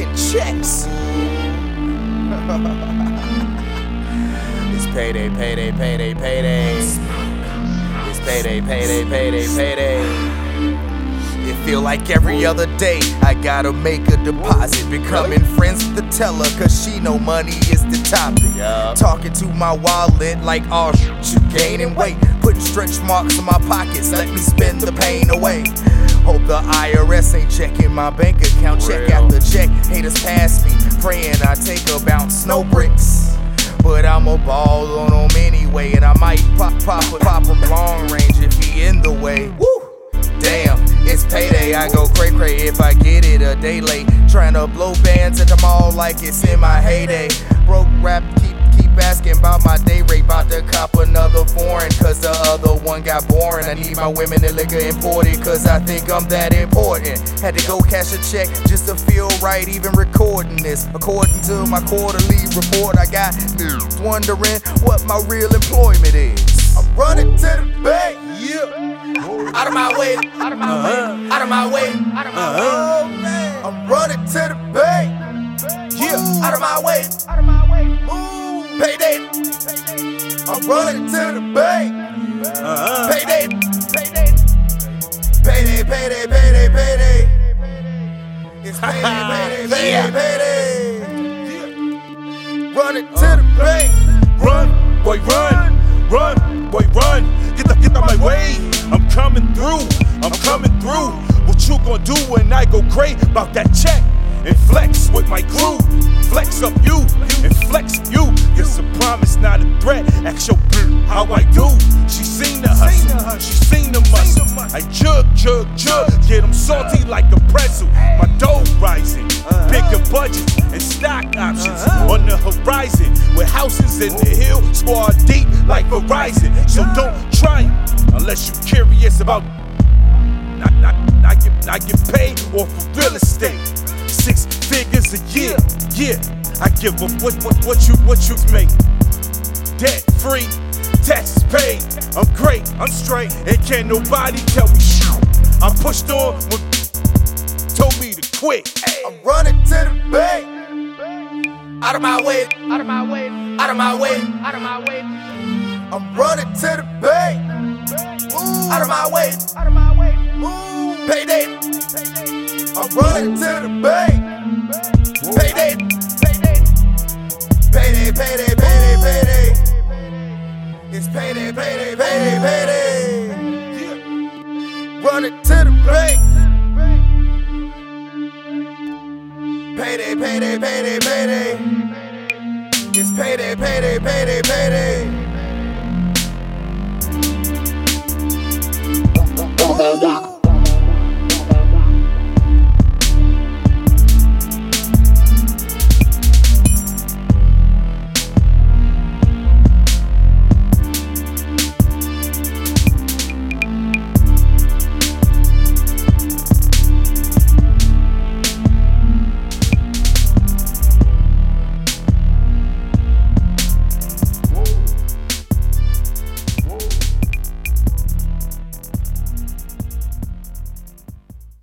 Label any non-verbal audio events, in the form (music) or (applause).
fucking checks. it's payday, payday, payday, payday. It's payday, payday, payday, payday. It feel like every other day I gotta make a deposit. Becoming friends with the teller, cause she know money is the topic. Yeah. Talking to my wallet like, oh, you gaining weight. Putting stretch marks in my pockets, let me spend the pain away. Hope the IRS ain't checking my bank account. Check Real. after check, haters pass me. Praying I take a bounce, snow bricks. But I'm a ball on them anyway, and I might pop, pop, pop him long range if he in the way. Woo! Damn, it's payday. I go cray cray if I get it a day late. Trying to blow bands at the mall like it's in my heyday. Broke rap, keep keep asking about my I need my women and liquor imported, cause I think I'm that important. Had to go cash a check just to feel right, even recording this. According to my quarterly report, I got dudes wondering what my real employment is. I'm running to the bank, yeah. Out of my way, out of my way, uh-huh. out of my way, out of my uh-huh. way. Oh, man. I'm running to the bank. Yeah, out of my way, out of my way. Payday. I'm running to the bank. Payday, payday, payday. It's payday, (laughs) payday, payday, payday. Yeah. Running to the bank. Run, boy, run, run, boy, run. Get the get out my way. I'm coming through. I'm coming through. What you gonna do when I go great about that check? And flex with my crew. Jug, jug. Get them salty like a pretzel. My dough rising. Bigger budget and stock options uh-huh. on the horizon. With houses in the hill, squad deep like Verizon. So uh-huh. don't try it unless you're curious about. I, I, I, get, I get paid off of real estate. Six figures a year, yeah. I give up what, what, what you what you make. Debt free, taxes paid. I'm great, I'm straight, and can't nobody tell me shit. I'm pushed on when told me to quit. I'm running to the bank. Out of my way, out of my way, out of my way, out of my way. I'm running to the bank. Out of my way, out of my way. Payday. I'm running to the bank. Payday. Payday. Payday, payday, payday, payday. It's payday, payday, payday, payday. Yeah. Running to bank. Payday, payday, payday, payday. It's payday, payday, payday, payday. Yeah.